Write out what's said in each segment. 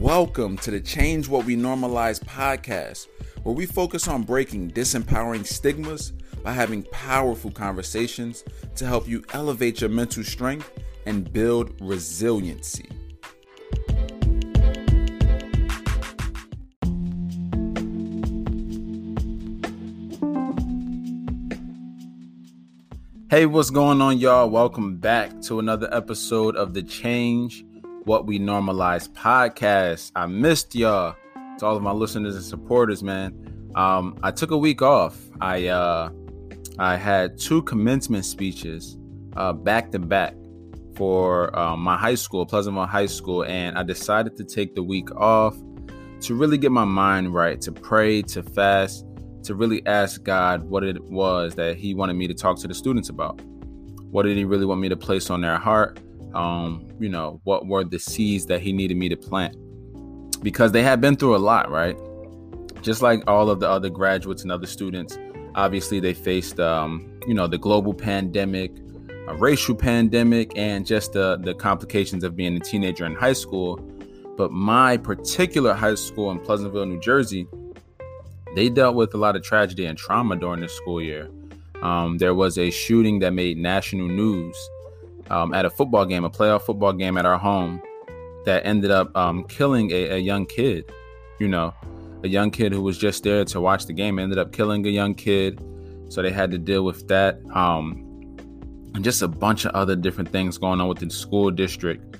Welcome to the Change What We Normalize podcast, where we focus on breaking disempowering stigmas by having powerful conversations to help you elevate your mental strength and build resiliency. Hey, what's going on, y'all? Welcome back to another episode of the Change What We Normalize podcast. I missed y'all. To all of my listeners and supporters, man. Um, I took a week off. I uh, I had two commencement speeches uh, back to back for uh, my high school, Pleasantville High School, and I decided to take the week off to really get my mind right, to pray, to fast, to really ask God what it was that He wanted me to talk to the students about. What did He really want me to place on their heart? Um, you know, what were the seeds that He needed me to plant? Because they had been through a lot, right? Just like all of the other graduates and other students, obviously they faced, um, you know, the global pandemic, a racial pandemic, and just the the complications of being a teenager in high school. But my particular high school in Pleasantville, New Jersey, they dealt with a lot of tragedy and trauma during the school year. Um, there was a shooting that made national news um, at a football game, a playoff football game at our home, that ended up um, killing a, a, young kid. You know, a young kid who was just there to watch the game ended up killing a young kid. So they had to deal with that. Um, and just a bunch of other different things going on with the school district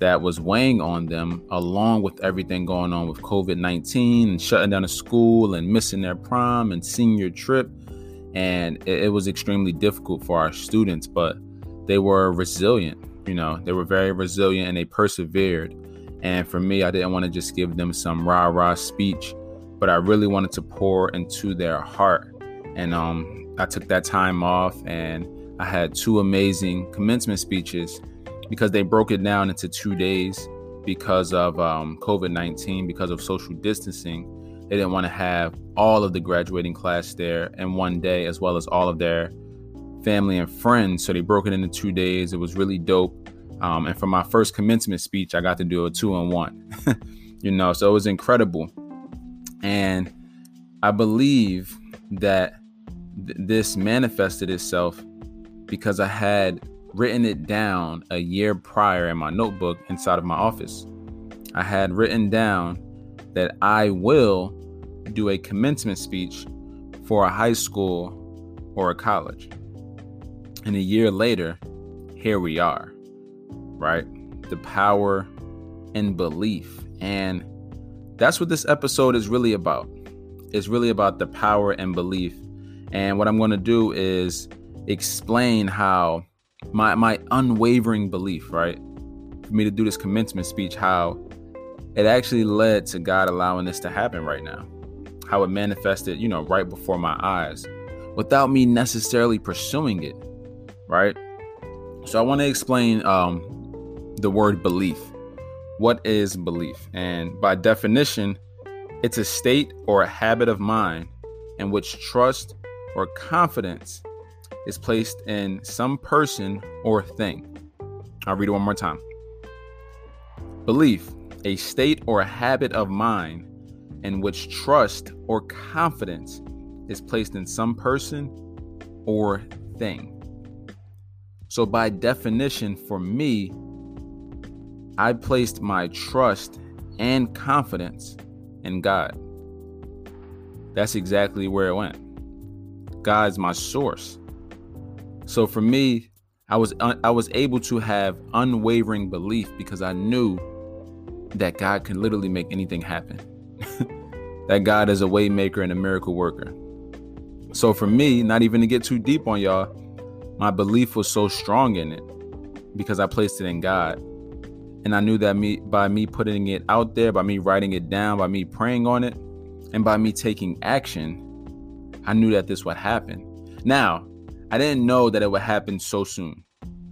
that was weighing on them, along with everything going on with COVID 19 and shutting down a school and missing their prom and senior trip. And it, it, was extremely difficult for our students, but they were resilient. You know, they were very resilient and they persevered. And for me, I didn't want to just give them some rah rah speech, but I really wanted to pour into their heart. And um, I took that time off and I had two amazing commencement speeches because they broke it down into two days because of um, COVID 19, because of social distancing. They didn't want to have all of the graduating class there in one day, as well as all of their family and friends. So they broke it into two days. It was really dope. Um, and for my first commencement speech, I got to do a two and one, you know, so it was incredible. And I believe that th- this manifested itself because I had written it down a year prior in my notebook inside of my office. I had written down that I will do a commencement speech for a high school or a college. And a year later, here we are, right? The power and belief. And that's what this episode is really about. It's really about the power and belief. And what I'm going to do is explain how my my unwavering belief, right? For me to do this commencement speech, how it actually led to God allowing this to happen right now. How it manifested, you know, right before my eyes without me necessarily pursuing it, right? So I want to explain um, the word belief. What is belief? And by definition, it's a state or a habit of mind in which trust or confidence is placed in some person or thing. I'll read it one more time. Belief, a state or a habit of mind in which trust or confidence is placed in some person or thing. So, by definition, for me, I placed my trust and confidence in God. That's exactly where it went. God's my source. So for me, I was uh, I was able to have unwavering belief because I knew that God can literally make anything happen. that God is a waymaker and a miracle worker. So for me, not even to get too deep on y'all, my belief was so strong in it because I placed it in God. And I knew that me by me putting it out there, by me writing it down, by me praying on it, and by me taking action, I knew that this would happen. Now, I didn't know that it would happen so soon.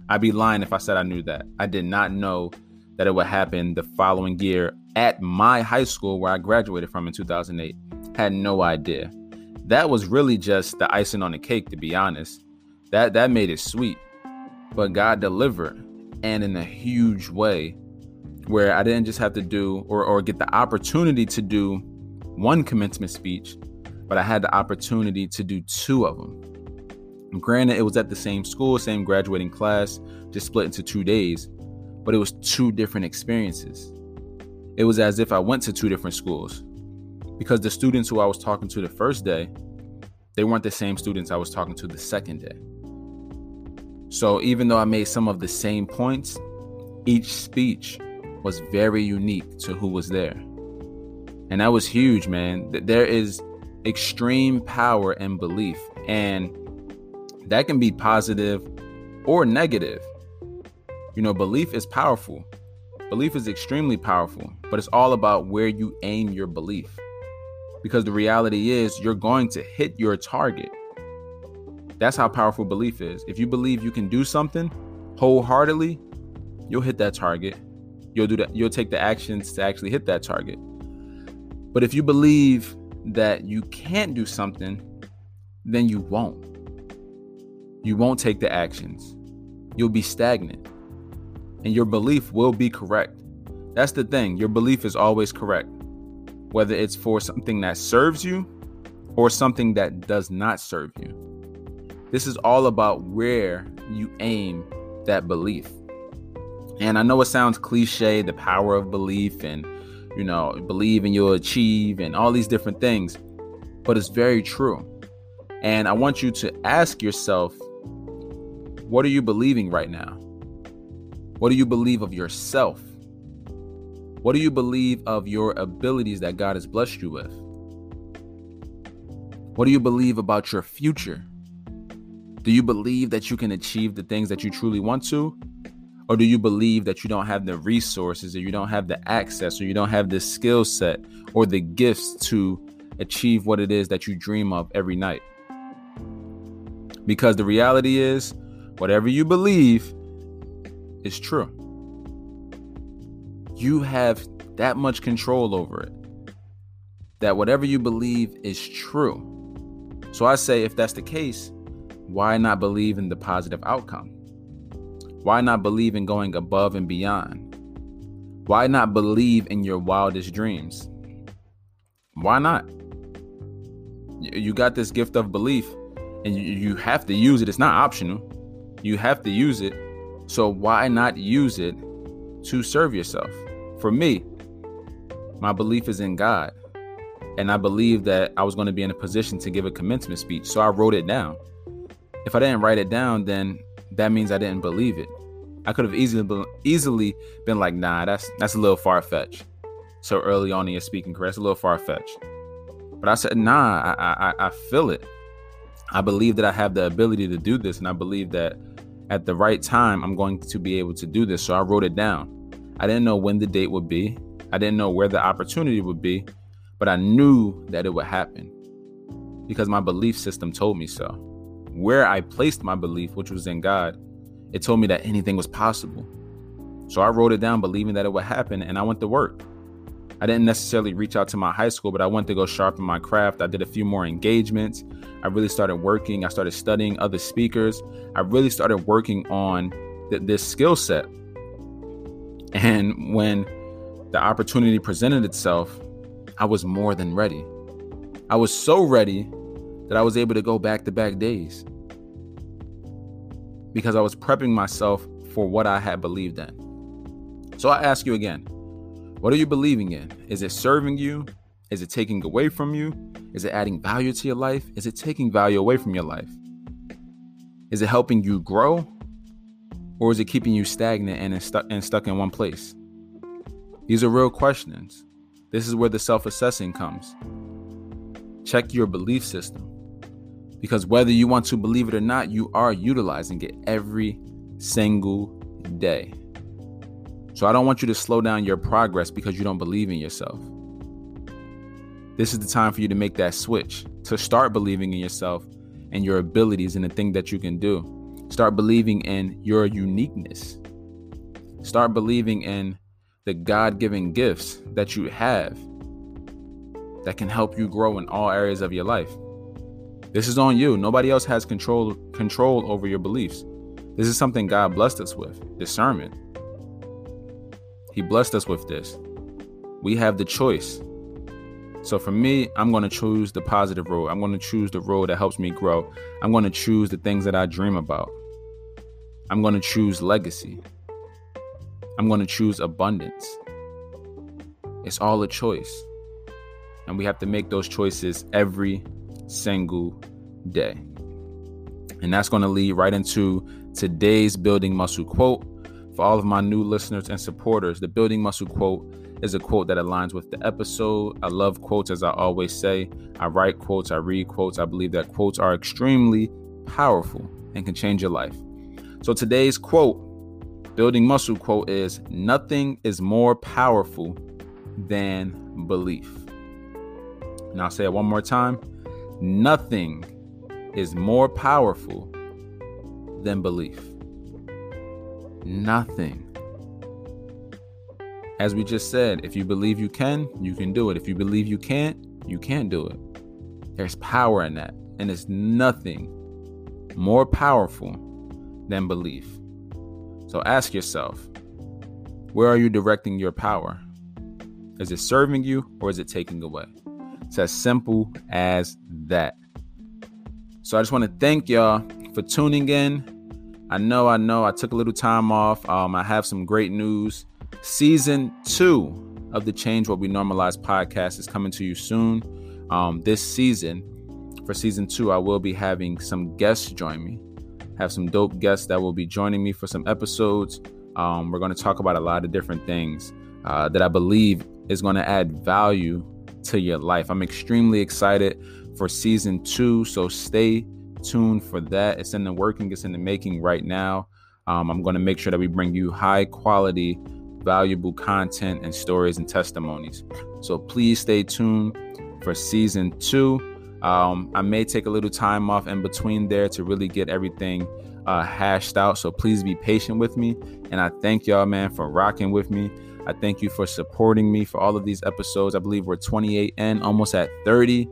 I'd be lying if I said I knew that. I did not know that it would happen the following year at my high school where I graduated from in 2008. Had no idea. That was really just the icing on the cake, to be honest. That that made it sweet. But God delivered, and in a huge way. where I didn't just have to do or, or get the opportunity to do one commencement speech, but I had the opportunity to do two of them. Granted, it was at the same school, same graduating class, just split into two days, but it was two different experiences. It was as if I went to two different schools because the students who I was talking to the first day, they weren't the same students I was talking to the second day. So even though I made some of the same points, each speech was very unique to who was there. And that was huge, man. There is extreme power and belief, and that can be positive or negative. You know, belief is powerful. Belief is extremely powerful, but it's all about where you aim your belief. Because the reality is, you're going to hit your target. That's how powerful belief is. If you believe you can do something wholeheartedly, you'll hit that target. You'll do that. You'll take the actions to actually hit that target. But if you believe that you can't do something, then you won't. You won't take the actions. You'll be stagnant. And your belief will be correct. That's the thing. Your belief is always correct. Whether it's for something that serves you or something that does not serve you. This is all about where you aim that belief. And I know it sounds cliche, the power of belief and, you know, believe and you'll achieve and all these different things, but it's very true. And I want you to ask yourself, what are you believing right now? What do you believe of yourself? What do you believe of your abilities that God has blessed you with? What do you believe about your future? Do you believe that you can achieve the things that you truly want to? Or do you believe that you don't have the resources or you don't have the access or you don't have the skill set or the gifts to achieve what it is that you dream of every night? Because the reality is, whatever you believe is true. You have that much control over it. That whatever you believe is true. So I say, if that's the case, why not believe in the positive outcome? Why not believe in going above and beyond? Why not believe in your wildest dreams? Why not? You got this gift of belief and you have to use it. It's not optional. You have to use it. So why not use it to serve yourself? For me, my belief is in God. And I believe that I was going to be in a position to give a commencement speech. So I wrote it down if I didn't write it down, then that means I didn't believe it. I could have easily been, easily been like, nah, that's that's a little far fetched. So early on in your speaking career, it's a little far fetched. But I said, nah, I, I I feel it. I believe that I have the ability to do this, and I believe that at the right time I'm going to be able to do this. So I wrote it down. I didn't know when the date would be. I didn't know where the opportunity would be, but I knew that it would happen because my belief system told me so where I placed my belief, which was in God, it told me that anything was possible. So I wrote it down believing that it would happen and I went to work. I didn't necessarily reach out to my high school, but I went to go sharpen my craft. I did a few more engagements. I really started working. I started studying other speakers. I really started working on th- this skill set. And when the opportunity presented itself, I was more than ready. I was so ready that I was able to go back to back days because I was prepping myself for what I had believed in. So I ask you again what are you believing in? Is it serving you? Is it taking away from you? Is it adding value to your life? Is it taking value away from your life? Is it helping you grow? Or is it keeping you stagnant and, stuck and stuck in one place? These are real questions. This is where the self assessing comes. Check your belief system. Because whether you want to believe it or not, you are utilizing it every single day. So I don't want you to slow down your progress because you don't believe in yourself. This is the time for you to make that switch, to start believing in yourself and your abilities and the thing that you can do. Start believing in your uniqueness. Start believing in the God given gifts that you have that can help you grow in all areas of your life. This is on you. Nobody else has control control over your beliefs. This is something God blessed us with, discernment. He blessed us with this. We have the choice. So for me, I'm going to choose the positive road. I'm going to choose the road that helps me grow. I'm going to choose the things that I dream about. I'm going to choose legacy. I'm going to choose abundance. It's all a choice. And we have to make those choices every single day. And that's going to lead right into today's building muscle quote. For all of my new listeners and supporters, the building muscle quote is a quote that aligns with the episode. I love quotes, as I always say. I write quotes, I read quotes. I believe that quotes are extremely powerful and can change your life. So today's quote, building muscle quote, is Nothing is more powerful than belief. And I'll say it one more time Nothing is more powerful than belief. Nothing. As we just said, if you believe you can, you can do it. If you believe you can't, you can't do it. There's power in that. And it's nothing more powerful than belief. So ask yourself where are you directing your power? Is it serving you or is it taking away? It's as simple as that. So I just want to thank y'all for tuning in. I know, I know, I took a little time off. Um, I have some great news. Season two of the Change What We Normalize podcast is coming to you soon. Um, this season, for season two, I will be having some guests join me. Have some dope guests that will be joining me for some episodes. Um, we're going to talk about a lot of different things uh, that I believe is going to add value to your life. I'm extremely excited for season two, so stay tuned for that. It's in the working, it's in the making right now. Um, I'm going to make sure that we bring you high quality valuable content and stories and testimonies. So please stay tuned for season two. Um, I may take a little time off in between there to really get everything uh, hashed out. So please be patient with me. And I thank y'all, man, for rocking with me. I thank you for supporting me for all of these episodes. I believe we're 28 and almost at 30.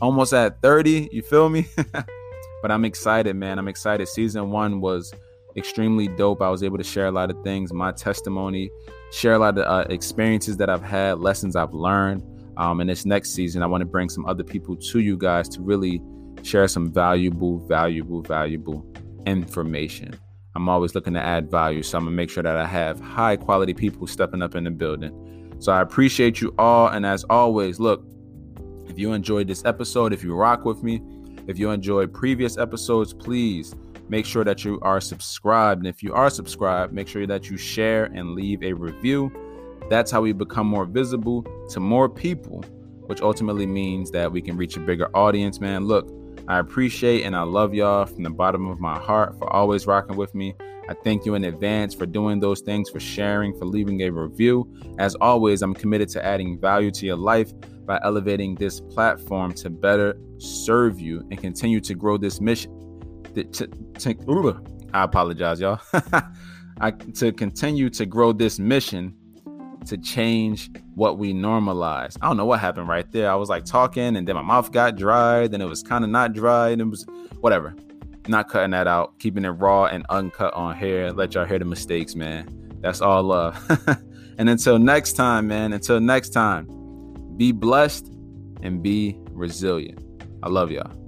Almost at 30. You feel me? but I'm excited, man. I'm excited. Season one was extremely dope. I was able to share a lot of things, my testimony, share a lot of uh, experiences that I've had, lessons I've learned. Um, in this next season, I want to bring some other people to you guys to really share some valuable, valuable, valuable information. I'm always looking to add value, so I'm gonna make sure that I have high quality people stepping up in the building. So I appreciate you all, and as always, look, if you enjoyed this episode, if you rock with me, if you enjoyed previous episodes, please make sure that you are subscribed. And if you are subscribed, make sure that you share and leave a review. That's how we become more visible to more people, which ultimately means that we can reach a bigger audience, man. Look, I appreciate and I love y'all from the bottom of my heart for always rocking with me. I thank you in advance for doing those things, for sharing, for leaving a review. As always, I'm committed to adding value to your life by elevating this platform to better serve you and continue to grow this mission I apologize, y'all. I, to continue to grow this mission to change what we normalize. I don't know what happened right there. I was like talking and then my mouth got dry, then it was kind of not dry, and it was whatever. Not cutting that out, keeping it raw and uncut on hair. Let y'all hear the mistakes, man. That's all love. and until next time, man, until next time, be blessed and be resilient. I love y'all.